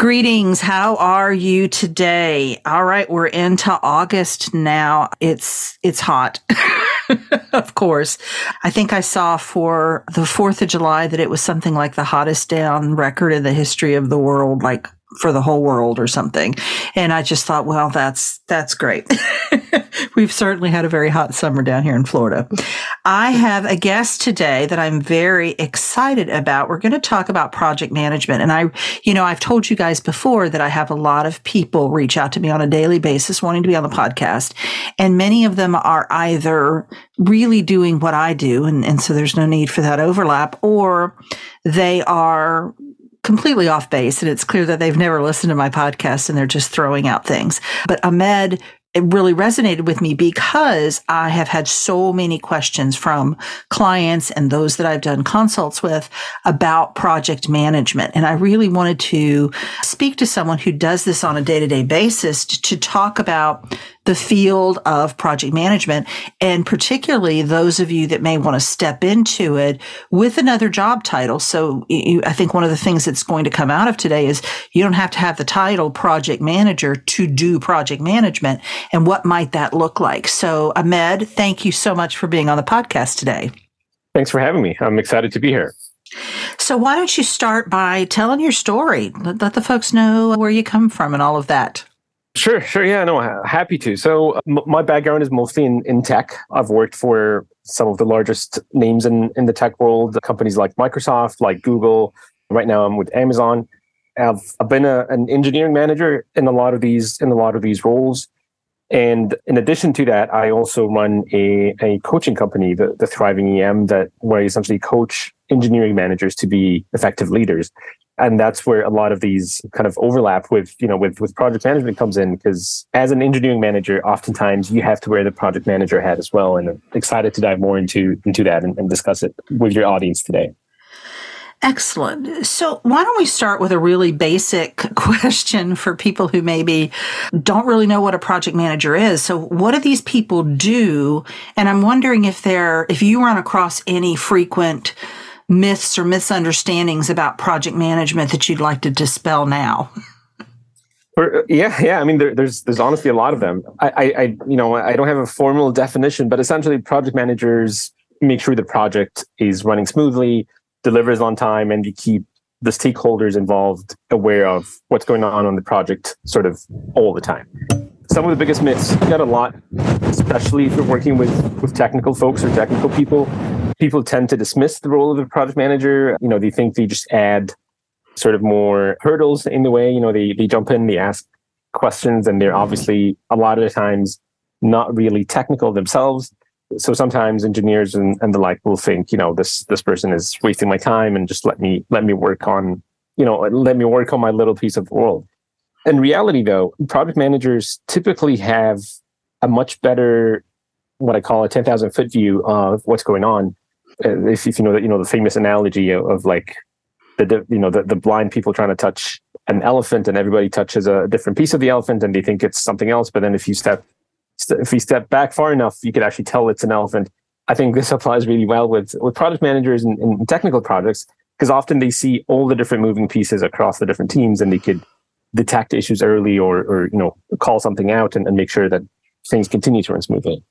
Greetings. How are you today? All right, we're into August now. It's it's hot. of course. I think I saw for the 4th of July that it was something like the hottest on record in the history of the world like for the whole world or something. And I just thought, well, that's that's great. We've certainly had a very hot summer down here in Florida. I have a guest today that I'm very excited about. We're going to talk about project management. And I, you know, I've told you guys before that I have a lot of people reach out to me on a daily basis wanting to be on the podcast. And many of them are either really doing what I do, and, and so there's no need for that overlap, or they are completely off base and it's clear that they've never listened to my podcast and they're just throwing out things. But Ahmed it really resonated with me because I have had so many questions from clients and those that I've done consults with about project management. And I really wanted to speak to someone who does this on a day to day basis to, talk about the field of project management and particularly those of you that may want to step into it with another job title. So you, I think one of the things that's going to come out of today is you don't have to have the title project manager to do project management. And what might that look like? So Ahmed, thank you so much for being on the podcast today. Thanks for having me. I'm excited to be here. So why don't you start by telling your story? Let, let the folks know where you come from and all of that. Sure, sure. Yeah, no, happy to. So m- my background is mostly in, in tech. I've worked for some of the largest names in, in the tech world, companies like Microsoft, like Google. Right now I'm with Amazon. I've, I've been a, an engineering manager in a lot of these in a lot of these roles. And in addition to that, I also run a, a coaching company, the, the Thriving EM, that where I essentially coach engineering managers to be effective leaders and that's where a lot of these kind of overlap with you know with with project management comes in because as an engineering manager oftentimes you have to wear the project manager hat as well and I'm excited to dive more into into that and, and discuss it with your audience today Excellent. So, why don't we start with a really basic question for people who maybe don't really know what a project manager is? So, what do these people do? And I'm wondering if they're, if you run across any frequent myths or misunderstandings about project management that you'd like to dispel now? yeah, yeah. I mean, there, there's there's honestly a lot of them. I, I, I, you know, I don't have a formal definition, but essentially, project managers make sure the project is running smoothly, delivers on time, and you keep the stakeholders involved aware of what's going on on the project, sort of all the time. Some of the biggest myths, got a lot, especially if you're working with with technical folks or technical people people tend to dismiss the role of the project manager. You know, they think they just add sort of more hurdles in the way. You know, they they jump in, they ask questions, and they're obviously a lot of the times not really technical themselves. So sometimes engineers and, and the like will think, you know, this this person is wasting my time and just let me let me work on, you know, let me work on my little piece of the world. In reality, though, project managers typically have a much better what I call a 10,000 foot view of what's going on uh, if, if you know that you know the famous analogy of, like the you know the, the blind people trying to touch an elephant and everybody touches a different piece of the elephant and they think it's something else but then if you step if you step back far enough you could actually tell it's an elephant. I think this applies really well with with product managers and, and technical projects because often they see all the different moving pieces across the different teams and they could detect issues early or or you know call something out and, and make sure that things continue to run smoothly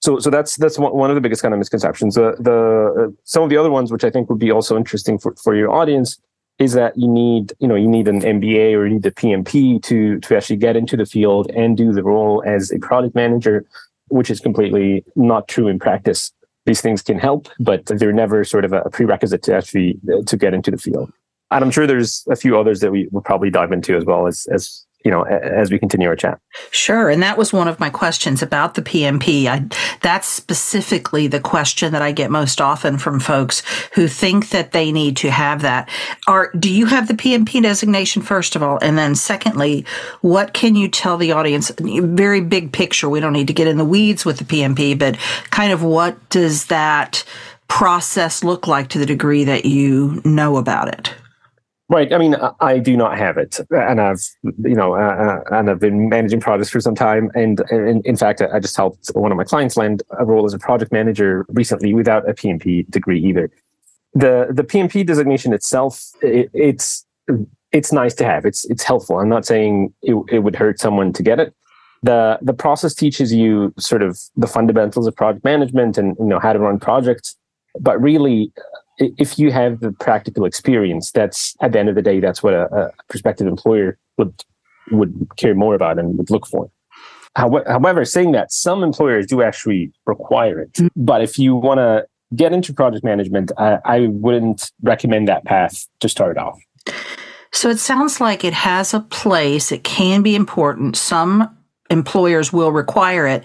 so so that's that's one of the biggest kind of misconceptions. Uh, the uh, some of the other ones, which I think would be also interesting for, for your audience, is that you need you know you need an MBA or you need the PMP to to actually get into the field and do the role as a product manager, which is completely not true in practice. these things can help, but they're never sort of a prerequisite to actually to get into the field. And I'm sure there's a few others that we will probably dive into as well as as you know as we continue our chat. Sure. And that was one of my questions about the pmp I, that's specifically the question that i get most often from folks who think that they need to have that. Are do you have the pmp designation first of all? And then secondly what can you tell the audience? Very big picture. We don't need to get in the weeds with the pmp but kind of what does that process look like to the degree that you know about it Right. I mean, I do not have it, and I've you know, uh, uh, and I've been managing projects for some time. And, and in fact, I just helped one of my clients land a role as a project manager recently without a PMP degree either. The the PMP designation itself, it, it's it's nice to have. It's it's helpful. I'm not saying it, it would hurt someone to get it. the The process teaches you sort of the fundamentals of project management and you know how to run projects. But really, if you have the practical experience, that's at the end of the day, that's what a, a prospective employer would would care more about and would look for. However, saying that some employers do actually require it, mm-hmm. but if you want to get into project management, I, I wouldn't recommend that path to start off. So it sounds like it has a place. It can be important. Some employers will require it,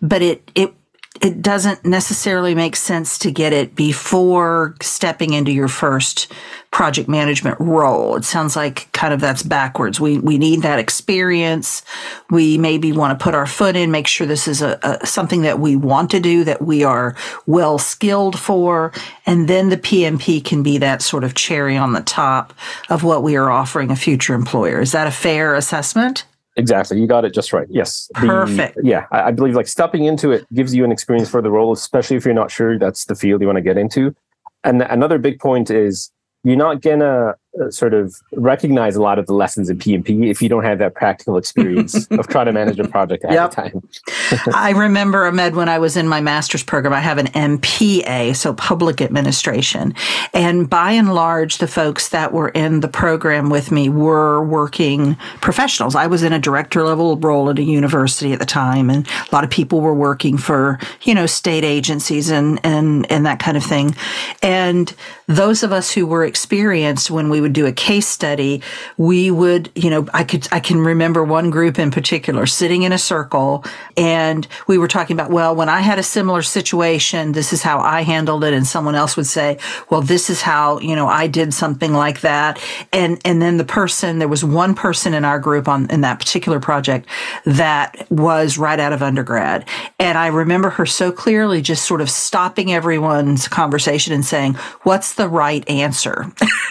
but it it it doesn't necessarily make sense to get it before stepping into your first project management role. It sounds like kind of that's backwards. We we need that experience. We maybe want to put our foot in, make sure this is a, a something that we want to do, that we are well skilled for, and then the PMP can be that sort of cherry on the top of what we are offering a future employer. Is that a fair assessment? Exactly. You got it just right. Yes. The, Perfect. Yeah. I, I, believe like stepping into it gives you an experience for the role, especially if you're not sure that's the field you want to get into. And another big point is you're not gonna uh, Uh, sort of recognize a lot of the lessons in PMP if you don't have that practical experience of trying to manage a project at yep. a time. I remember Ahmed when I was in my master's program, I have an MPA, so public administration, and by and large, the folks that were in the program with me were working professionals. I was in a director level role at a university at the time, and a lot of people were working for you know state agencies and and and that kind of thing, and those of us who were experienced when we would do a case study, we would, you know, I could, I can remember one group in particular sitting in a circle and we were talking about, well, when I had a similar situation, this is how I handled it. And someone else would say, well, this is how, you know, I did something like that. And, and then the person, there was one person in our group on, in that particular project that was right out of undergrad. And I remember her so clearly just sort of stopping everyone's conversation and saying, what's the right answer?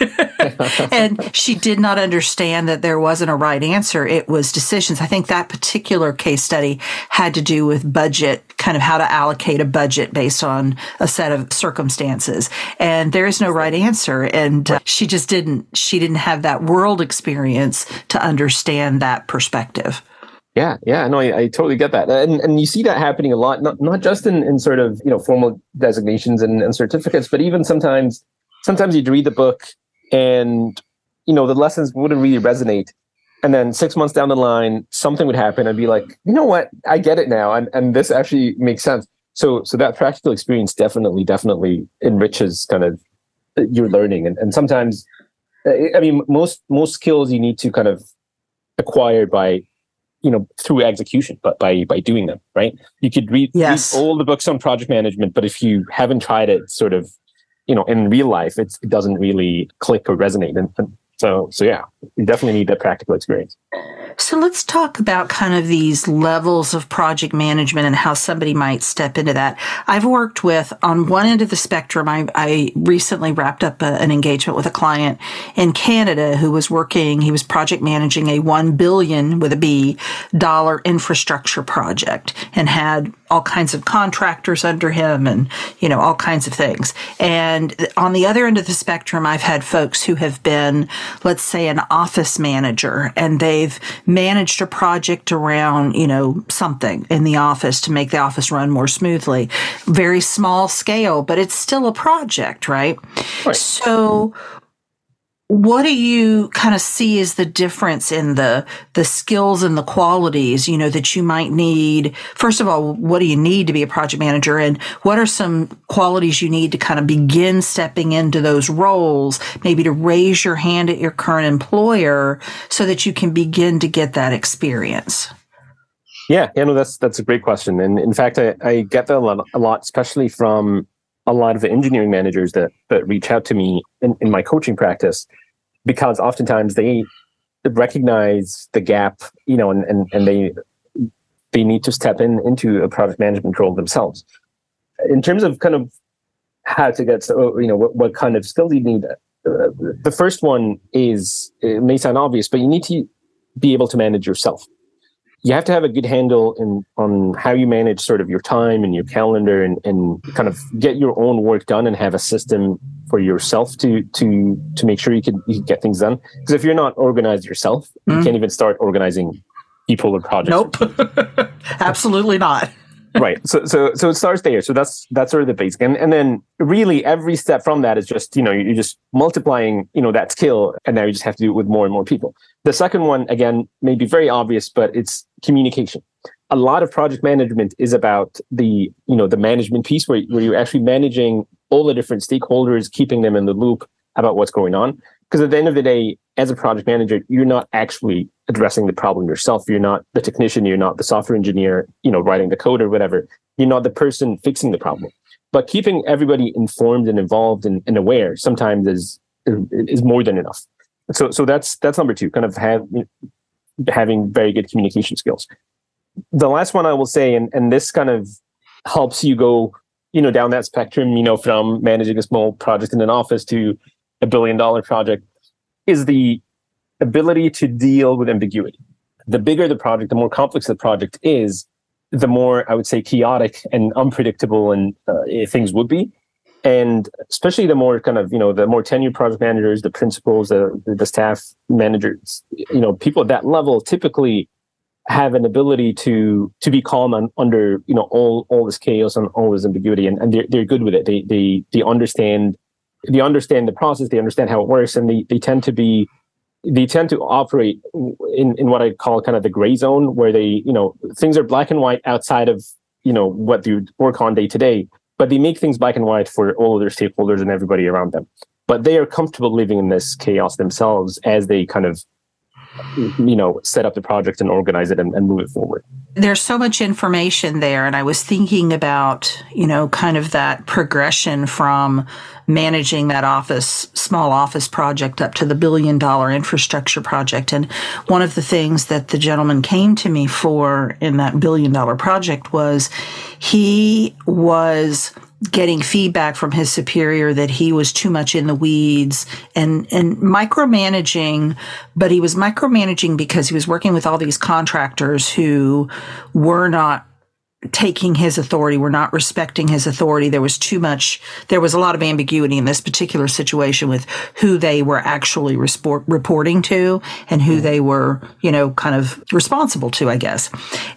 and she did not understand that there wasn't a right answer. It was decisions. I think that particular case study had to do with budget, kind of how to allocate a budget based on a set of circumstances. And there is no right answer. And uh, she just didn't, she didn't have that world experience to understand that perspective. Yeah, yeah, no, I, I, totally get that, and and you see that happening a lot, not not just in, in sort of you know formal designations and, and certificates, but even sometimes sometimes you'd read the book and you know the lessons wouldn't really resonate. And then six months down the line something would happen. And be like you know what? I get it now. And and this actually makes sense. So so that practical experience definitely definitely enriches kind of uh, your learning. And, and sometimes uh, i mean most most skills you need to kind of acquire by you know through execution but by by doing them right? You could read, yes. read all the books on project management but if you haven't tried it sort of you know in real life it doesn't really click or resonate. And, so so yeah you definitely need that practical experience so let's talk about kind of these levels of project management and how somebody might step into that. I've worked with on one end of the spectrum. I, I recently wrapped up a, an engagement with a client in Canada who was working. He was project managing a one billion with a B dollar infrastructure project and had all kinds of contractors under him and, you know, all kinds of things. And on the other end of the spectrum, I've had folks who have been, let's say, an office manager and they've managed a project around, you know, something in the office to make the office run more smoothly. Very small scale, but it's still a project, right? right. So, what do you kind of see as the difference in the the skills and the qualities you know that you might need? First of all what do you need to be a project manager and what are some qualities you need to kind of begin stepping into those roles maybe to raise your hand at your current employer so that you can begin to get that experience? Yeah you know that's that's a great question and in fact i, I get that a lot, a lot especially from a lot of the engineering managers that that reach out to me in, in my coaching practice because oftentimes they recognize the gap, you know, and, and, and they they need to step in into a product management role themselves. In terms of kind of how to get, so, you know, what, what kind of skills you need, uh, the first one is, it may sound obvious, but you need to be able to manage yourself you have to have a good handle in on how you manage sort of your time and your calendar and, and kind of get your own work done and have a system for yourself to to to make sure you can, you can get things done because if you're not organized yourself mm. you can't even start organizing people or projects nope absolutely not right. So so so it starts there. So that's that's sort of the basic. And and then really every step from that is just, you know, you're just multiplying, you know, that skill and now you just have to do it with more and more people. The second one, again, may be very obvious, but it's communication. A lot of project management is about the, you know, the management piece where, where you're actually managing all the different stakeholders, keeping them in the loop about what's going on. Because at the end of the day, as a project manager, you're not actually addressing the problem yourself. You're not the technician. You're not the software engineer, you know, writing the code or whatever. You're not the person fixing the problem. But keeping everybody informed and involved and, and aware sometimes is is more than enough. So so that's that's number two. Kind of have having very good communication skills. The last one I will say, and and this kind of helps you go, you know, down that spectrum, you know, from managing a small project in an office to a billion dollar project, is the ability to deal with ambiguity. The bigger the project, the more complex the project is, the more I would say chaotic and unpredictable and uh, things would be. And especially the more kind of, you know, the more tenured project managers, the principals, the, the staff managers, you know, people at that level typically have an ability to to be calm and under you know all all this chaos and all this ambiguity and, and they're, they're good with it. They they they understand they understand the process they understand how it works and they, they tend to be they tend to operate in, in what I call kind of the gray zone where they, you know, things are black and white outside of, you know, what you work on day to day, but they make things black and white for all of their stakeholders and everybody around them. But they are comfortable living in this chaos themselves as they kind of you know set up the project and organize it and, and, move it forward. There's so much information there and i was thinking about you know kind of that progression from managing that office small office project up to the billion dollar infrastructure project. And one of the things that the gentleman came to me for in that billion dollar project was he was getting feedback from his superior that he was too much in the weeds and and micromanaging but he was micromanaging because he was working with all these contractors who were not taking his authority, were not respecting his authority. There was too much, there was a lot of ambiguity in this particular situation with who they were actually resport, reporting to and who they were, you know, kind of responsible to, I guess.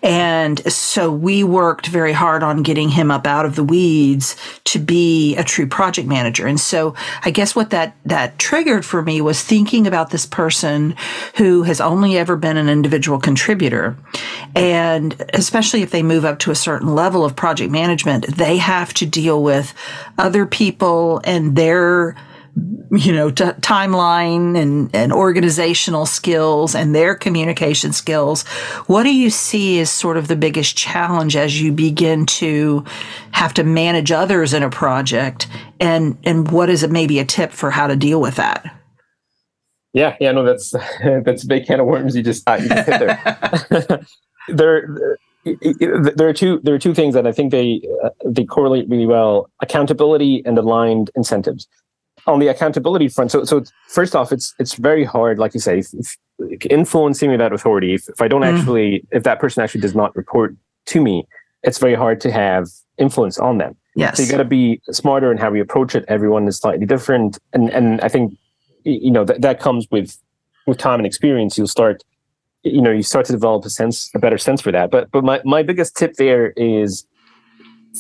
And so we worked very hard on getting him up out of the weeds to be a true project manager. And so I guess what that, that triggered for me was thinking about this person who has only ever been an individual contributor. And especially if they move up to a certain level of project management, they have to deal with other people and their you know t- timeline and, and organizational skills and their communication skills. What do you see as sort of the biggest challenge as you begin to have to manage others in a project? And and what is it maybe a tip for how to deal with that? Yeah yeah no that's that's a big can of worms you just, uh, you just hit there. There there are two there are two things that I think they uh, they correlate really well: accountability and aligned incentives. On the accountability front, so so first off, it's it's very hard, like you say, if, if influencing that authority. If, if I don't mm. actually, if that person actually does not report to me, it's very hard to have influence on them. Yes. So you got to be smarter in how we approach it. Everyone is slightly different, and and I think you know that that comes with with time and experience. You'll start you know you start to develop a sense a better sense for that but but my, my biggest tip there is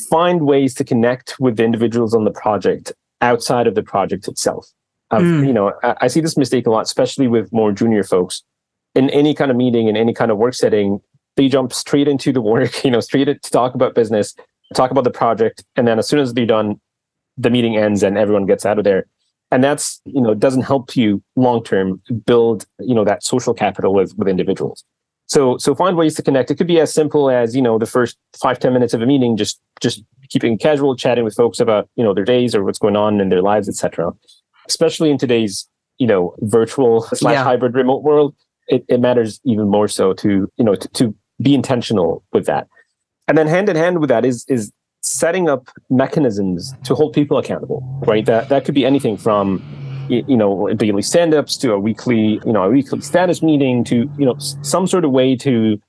find ways to connect with the individuals on the project outside of the project itself Mm. You know, I, I see this mistake a lot, especially with more junior folks. In any kind of meeting, in any kind of work setting, they jump straight into the work, you know, straight to talk about business, talk about the project, and then as soon as they're done, the meeting ends and everyone gets out of there. And that's, you know, doesn't help you long term build, you know, that social capital with with individuals. So so find ways to connect. It could be as simple as, you know, the first five ten minutes of a meeting, just just keeping casual chatting with folks about, you know, their days or what's going on in their lives, etc. Especially in today's, you know, virtual slash yeah. hybrid remote world, it, it matters even more so to, you know, to, to be intentional with that. And then hand in hand with that is is setting up mechanisms to hold people accountable, right? That that could be anything from you know daily stand-ups to a weekly you know a weekly status meeting to you know some sort of way to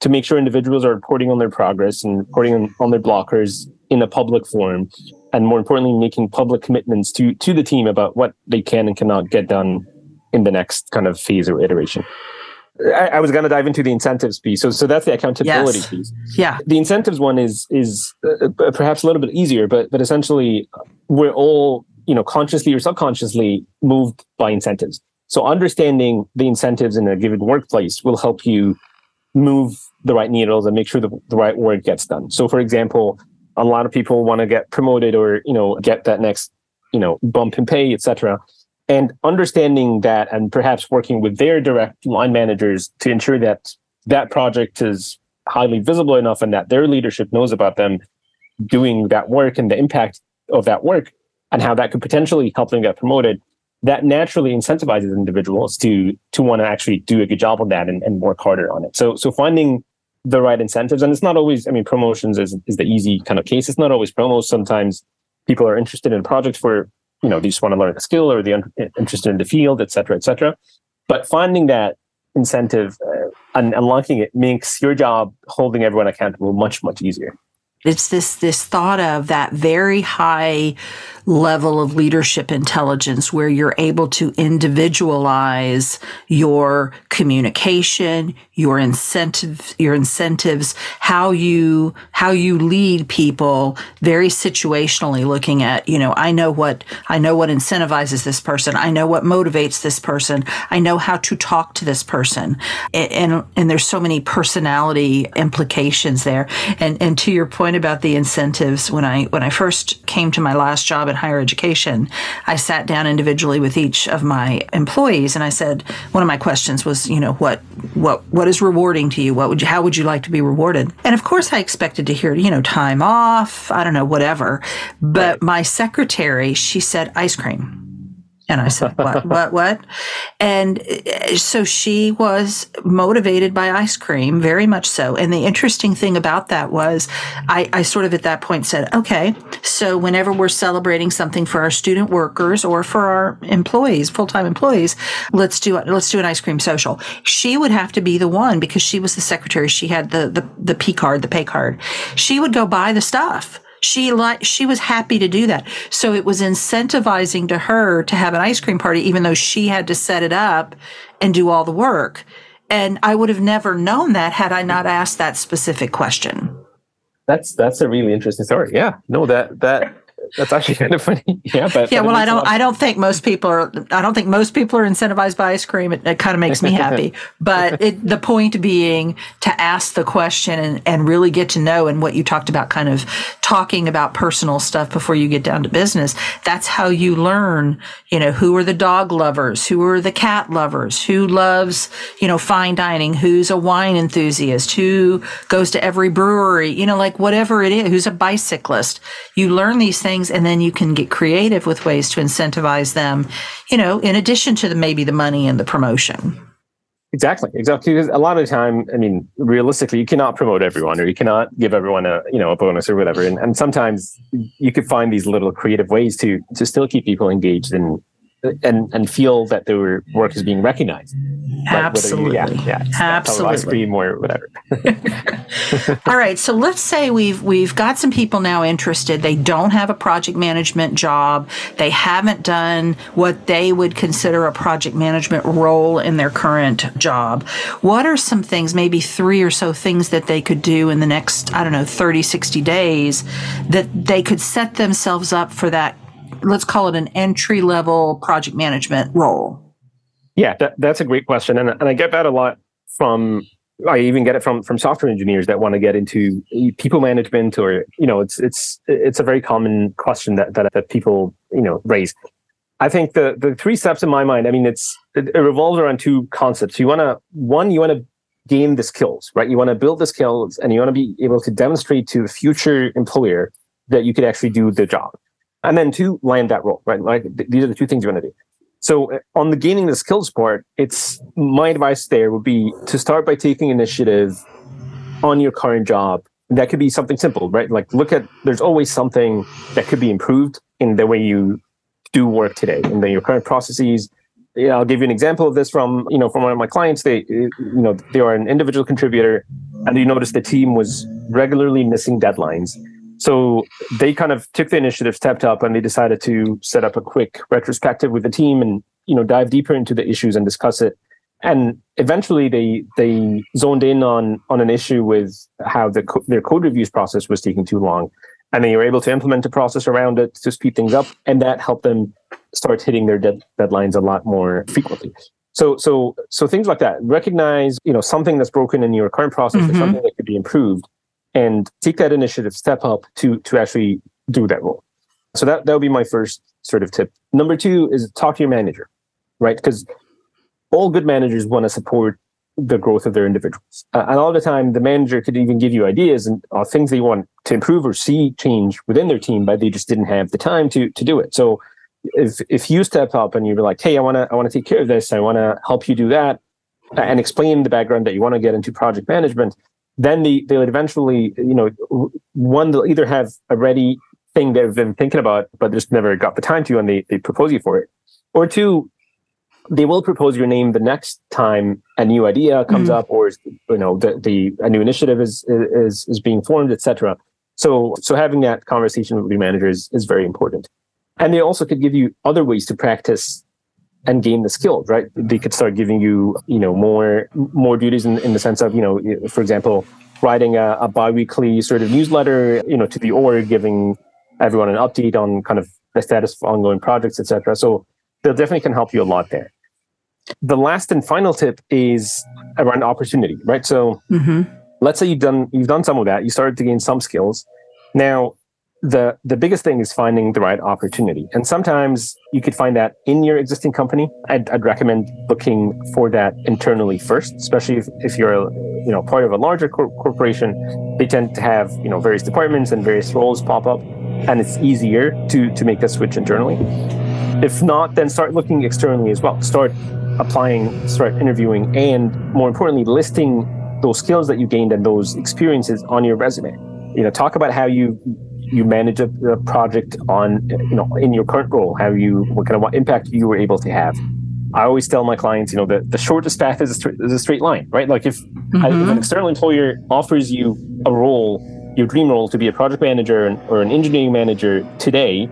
to make sure individuals are reporting on their progress and reporting on, on their blockers in a public forum and more importantly making public commitments to to the team about what they can and cannot get done in the next kind of phase or iteration I, I was going to dive into the incentives piece. So, so that's the accountability yes. piece. Yeah. The incentives one is is uh, uh, perhaps a little bit easier, but but essentially we're all you know consciously or subconsciously moved by incentives. So understanding the incentives in a given workplace will help you move the right needles and make sure the, the right work gets done. So, for example, a lot of people want to get promoted or you know get that next you know bump in pay, etc and understanding that and perhaps working with their direct line managers to ensure that that project is highly visible enough and that their leadership knows about them doing that work and the impact of that work and how that could potentially help them get promoted that naturally incentivizes individuals to to want to actually do a good job on that and, and work harder on it. So so finding the right incentives and it's not always i mean promotions is, is the easy kind of case. It's not always promos. Sometimes people are interested in a project for you know, they just want to learn a skill or they're interested in the field, et cetera, et cetera. But finding that incentive uh, and unlocking it makes your job holding everyone accountable much, much easier. It's this this thought of that very high level of leadership intelligence where you're able to individualize your communication, your incentives, your incentives, how you how you lead people very situationally looking at, you know, I know what I know what incentivizes this person. I know what motivates this person. I know how to talk to this person. And and, and there's so many personality implications there. And and to your point about the incentives when I when I first came to my last job in higher education, I sat down individually with each of my employees and I said, one of my questions was, you know, what what what is rewarding to you? What would you how would you like to be rewarded? And of course I expected to hear, you know, time off, I don't know, whatever. But right. my secretary, she said ice cream. And I said, what, what, what? And uh, so she was motivated by ice cream, very much so. And the interesting thing about that was I, I sort of at that point said, okay, so whenever we're celebrating something for our student workers or for our employees, full-time employees, let's do. Let's do an ice cream social. She would have to be the one because she was the secretary. She had the, the, the P card, the pay card. She would go buy the stuff she like she was happy to do that. So it was incentivizing to her to have an ice cream party, even though she had to set it up and do all the work. And I would have never known that had I not asked that specific question. That's that's a really interesting story. Yeah, no, that that that's actually kind of funny. Yeah, but yeah. But well, I don't. I don't think most people are. I don't think most people are incentivized by ice cream. It, it kind of makes me happy. but it, the point being to ask the question and, and really get to know and what you talked about, kind of talking about personal stuff before you get down to business. That's how you learn. You know, who are the dog lovers? Who are the cat lovers? Who loves you know fine dining? Who's a wine enthusiast? Who goes to every brewery? You know, like whatever it is. Who's a bicyclist? You learn these things things and then you can get creative with ways to incentivize them, you know, in addition to the maybe the money and the promotion. Exactly, exactly. Because a lot of the time, I mean, realistically, you cannot promote everyone, or you cannot give everyone a you know a bonus or whatever. And, and sometimes you could find these little creative ways to to still keep people engaged and and and feel that their work is being recognized. Absolutely. You, yeah, yeah. Absolutely. Ice cream or whatever. All right. So let's say we've we've got some people now interested. They don't have a project management job. They haven't done what they would consider a project management role in their current job. What are some things, maybe three or so things that they could do in the next, I don't know, 30, 60 days that they could set themselves up for that let's call it an entry level project management role? Yeah, that, that's a great question. And, and I get that a lot from I even get it from from software engineers that want to get into people management, or you know, it's it's it's a very common question that that, that people you know raise. I think the the three steps in my mind. I mean, it's it, it revolves around two concepts. You want to one, you want to gain the skills, right? You want to build the skills, and you want to be able to demonstrate to a future employer that you could actually do the job. And then two, land that role, right? Like th- these are the two things you want to do. So uh, on the gaining the skills part, it's my advice there would be to start by taking initiative on your current job. That could be something simple, right? Like look at there's always something that could be improved in the way you do work today, in the, your current processes. Yeah, I'll give you an example of this from you know from one of my clients. They you know they are an individual contributor, and you notice the team was regularly missing deadlines so they kind of took the initiative, stepped up, and they decided to set up a quick retrospective with the team and you know dive deeper into the issues and discuss it. And eventually, they they zoned in on on an issue with how the co- their code reviews process was taking too long, and they were able to implement a process around it to speed things up, and that helped them start hitting their dead, deadlines a lot more frequently. So so so things like that. Recognize you know something that's broken in your current process mm-hmm. or something that could be improved and take that initiative, step up to to actually do that role. So that that would be my first sort of tip. Number two is talk to your manager, right? Because all good managers want to support the growth of their individuals, uh, and all the time the manager could even give you ideas and uh, things they want to improve or see change within their team, but they just didn't have the time to to do it. So if if you step up and you're like, hey, I want to I want to take care of this, I want to help you do that, and explain the background that you want to get into project management, then they, they'll eventually, you know, one, they'll either have a ready thing they've been thinking about, but just never got the time to, and they, they propose you for it. Or two, they will propose your name the next time a new idea comes mm-hmm. up or, you know, the, the, a new initiative is, is, is being formed, etc. So, so having that conversation with your manager is, is very important. And they also could give you other ways to practice and gain the skills, right? They could start giving you, you know, more more duties in, in the sense of, you know, for example, writing a, a biweekly sort of newsletter, you know, to the org, giving everyone an update on kind of the status of ongoing projects, etc. So they definitely can help you a lot there. The last and final tip is around opportunity, right? So mm-hmm. let's say you've done you've done some of that, you started to gain some skills. Now the the biggest thing is finding the right opportunity. And sometimes you could find that in your existing company. I'd, I'd recommend looking for that internally first especially if, if you're a, you know part of a larger cor- corporation. They tend to have you know various departments and various roles pop up and it's easier to to make that switch internally. If not then start looking externally as well. Start applying start interviewing and more importantly listing those skills that you gained and those experiences on your resume. You know talk about how you you manage a, a, project on you know in your current role how you what kind of what impact you were able to have. I always tell my clients you know the, the shortest path is a, straight, is a straight line right? Like if, mm-hmm. if an external employer offers you a role your dream role to be a project manager or an engineering manager today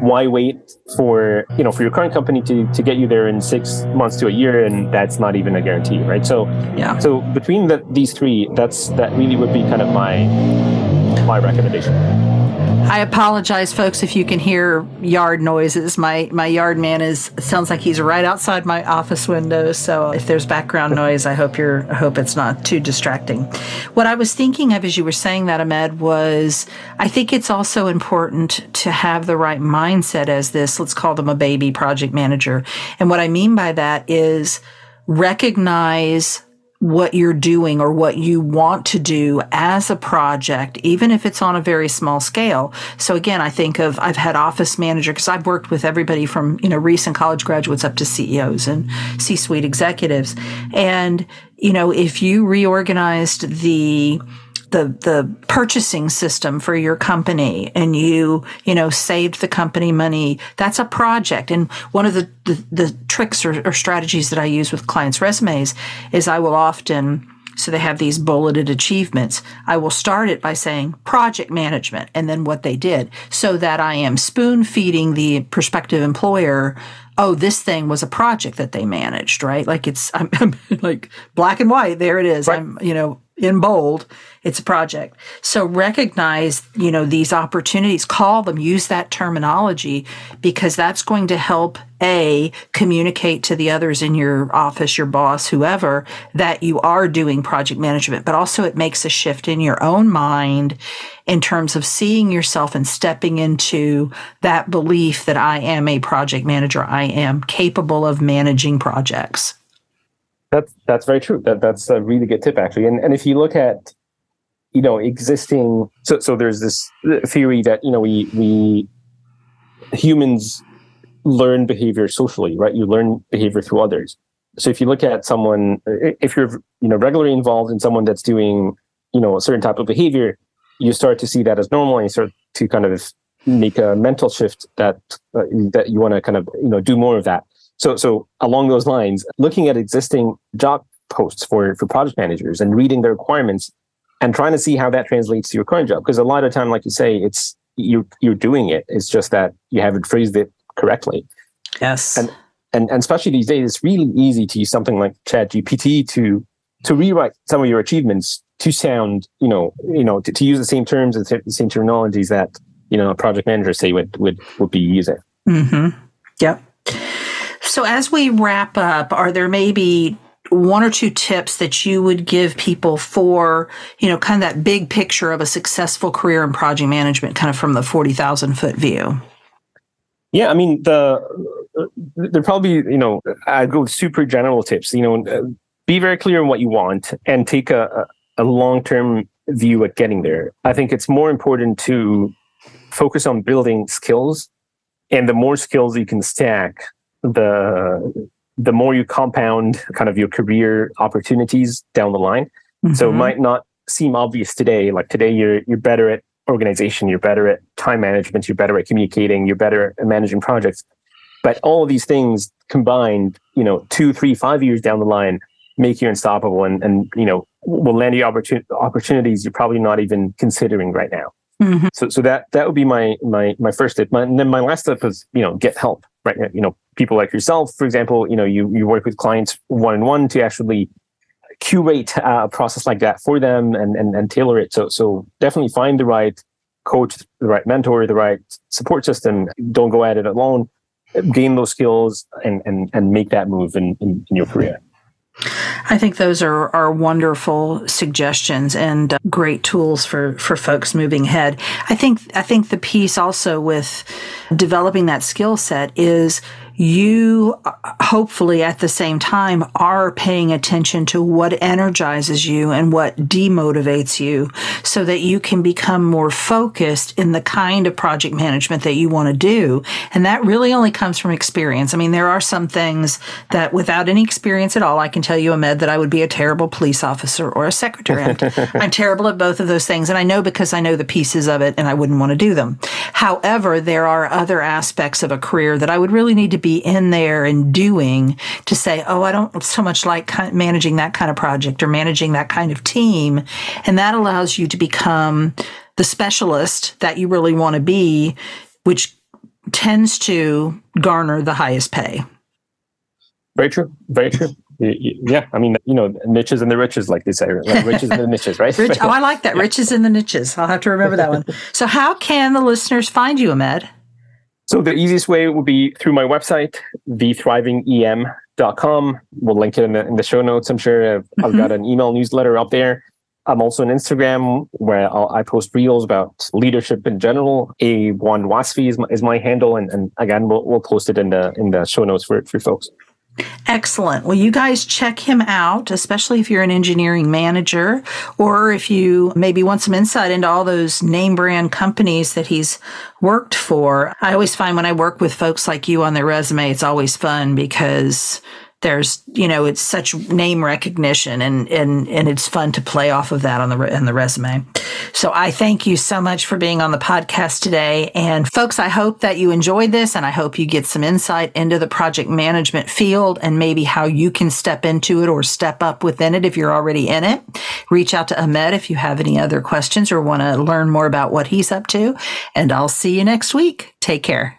why wait for you know for your current company to to get you there in six months to a year and that's not even a guarantee right? So yeah. so between the, these three that's that really would be kind of my my recommendation I apologize, folks, if you can hear yard noises. My my yard man is sounds like he's right outside my office window. So if there's background noise, I hope you're I hope it's not too distracting. What I was thinking of as you were saying that, Ahmed, was I think it's also important to have the right mindset as this. Let's call them a baby project manager. And what I mean by that is recognize what you're doing or what you want to do as a project, even if it's on a very small scale. So again, I think of, I've had office manager because I've worked with everybody from, you know, recent college graduates up to CEOs and C-suite executives. And, you know, if you reorganized the, the the purchasing system for your company and you you know saved the company money that's a project and one of the the, the tricks or, or strategies that i use with clients resumes is i will often so they have these bulleted achievements. I will start it by saying project management and then what they did so that I am spoon feeding the prospective employer. Oh, this thing was a project that they managed, right? Like it's, I'm, I'm like black and white. There it is. Right. I'm, you know, in bold, it's a project. So recognize, you know, these opportunities, call them, use that terminology because that's going to help a communicate to the others in your office, your boss, whoever, that you are doing project management, but also it makes a shift in your own mind in terms of seeing yourself and stepping into that belief that I am a project manager. I am capable of managing projects. That's that's very true. That that's a really good tip actually. And and if you look at you know existing so so there's this theory that you know we we humans learn behavior socially, right? You learn behavior through others. So if you look at someone if you're you know regularly involved in someone that's doing you know a certain type of behavior, you start to see that as normal and you start to kind of make a mental shift that uh, that you want to kind of you know do more of that so, so along those lines, looking at existing job posts for, for project managers and reading the requirements and trying to see how that translates to your current job. Because a lot of time, like you say, it's you you're doing it. It's just that you haven't phrased it correctly. Yes. And and, and especially these days, it's really easy to use something like Chat GPT to to rewrite some of your achievements to sound, you know, you know, to, to use the same terms and the same terminologies that you know a project manager say would would would be using. Mm-hmm. Yep. So, as we wrap up, are there maybe one or two tips that you would give people for, you know, kind of that big picture of a successful career in project management, kind of from the 40,000 foot view? Yeah, I mean, the there probably, you know, I'd go super general tips. You know, uh, be very clear on what you want and take a, a long term view at getting there. I think it's more important to focus on building skills. And the more skills you can stack, the the more you compound kind of your career opportunities down the line. Mm-hmm. So it might not seem obvious today. Like today you're you're better at organization, you're better at time management, you're better at communicating, you're better at managing projects. But all of these things combined, you know, two, three, five years down the line, make you unstoppable and, and you know, will land you opportun- opportunities you're probably not even considering right now. Mm-hmm. So, so that that would be my my my first tip. My, and then my last tip is you know get help. Right, you know people like yourself, for example, you know you you work with clients one on one to actually curate uh, a process like that for them and, and and tailor it. So so definitely find the right coach, the right mentor, the right support system. Don't go at it alone. Gain those skills and and and make that move in, in, in your career. I think those are, are wonderful suggestions and uh, great tools for, for folks moving ahead. I think I think the piece also with developing that skill set is you uh, hopefully at the same time are paying attention to what energizes you and what demotivates you so that you can become more focused in the kind of project management that you want to do. And that really only comes from experience. I mean, there are some things that without any experience at all, I can tell you, Ahmed, that I would be a terrible police officer or a secretary. I'm, I'm terrible at both of those things. And I know because I know the pieces of it and I wouldn't want to do them. However, there are other aspects of a career that I would really need to be in there and doing to say, oh, I don't so much like managing that kind of project or managing that kind of team. And that allows you to become the specialist that you really want to be, which tends to garner the highest pay. Very true. Very true. Yeah, I mean, you know, niches and the riches, like they say, like riches and the niches, right? Rich, oh, I like that. Riches and the niches. I'll have to remember that one. So, how can the listeners find you, Ahmed? So the easiest way would be through my website, thethrivingem.com. We'll link it in the, in the show notes. I'm sure I've, mm-hmm. I've got an email newsletter up there. I'm also on Instagram where I'll, i post reels about leadership in general. A1 Wasfy is my, is my handle. And, and again, we'll, we'll post it in the, in the show notes for, for folks. Excellent. Well, you guys check him out, especially if you're an engineering manager or if you maybe want some insight into all those name brand companies that he's worked for. I always find when I work with folks like you on their resume, it's always fun because there's you know it's such name recognition and and and it's fun to play off of that on the on the resume. So i thank you so much for being on the podcast today. And folks i hope that you enjoyed this and i hope you get some insight into the project management field and maybe how you can step into it or step up within it if you're already in it. Reach out to ahmed if you have any other questions or want to learn more about what he's up to. And i'll see you next week. Take care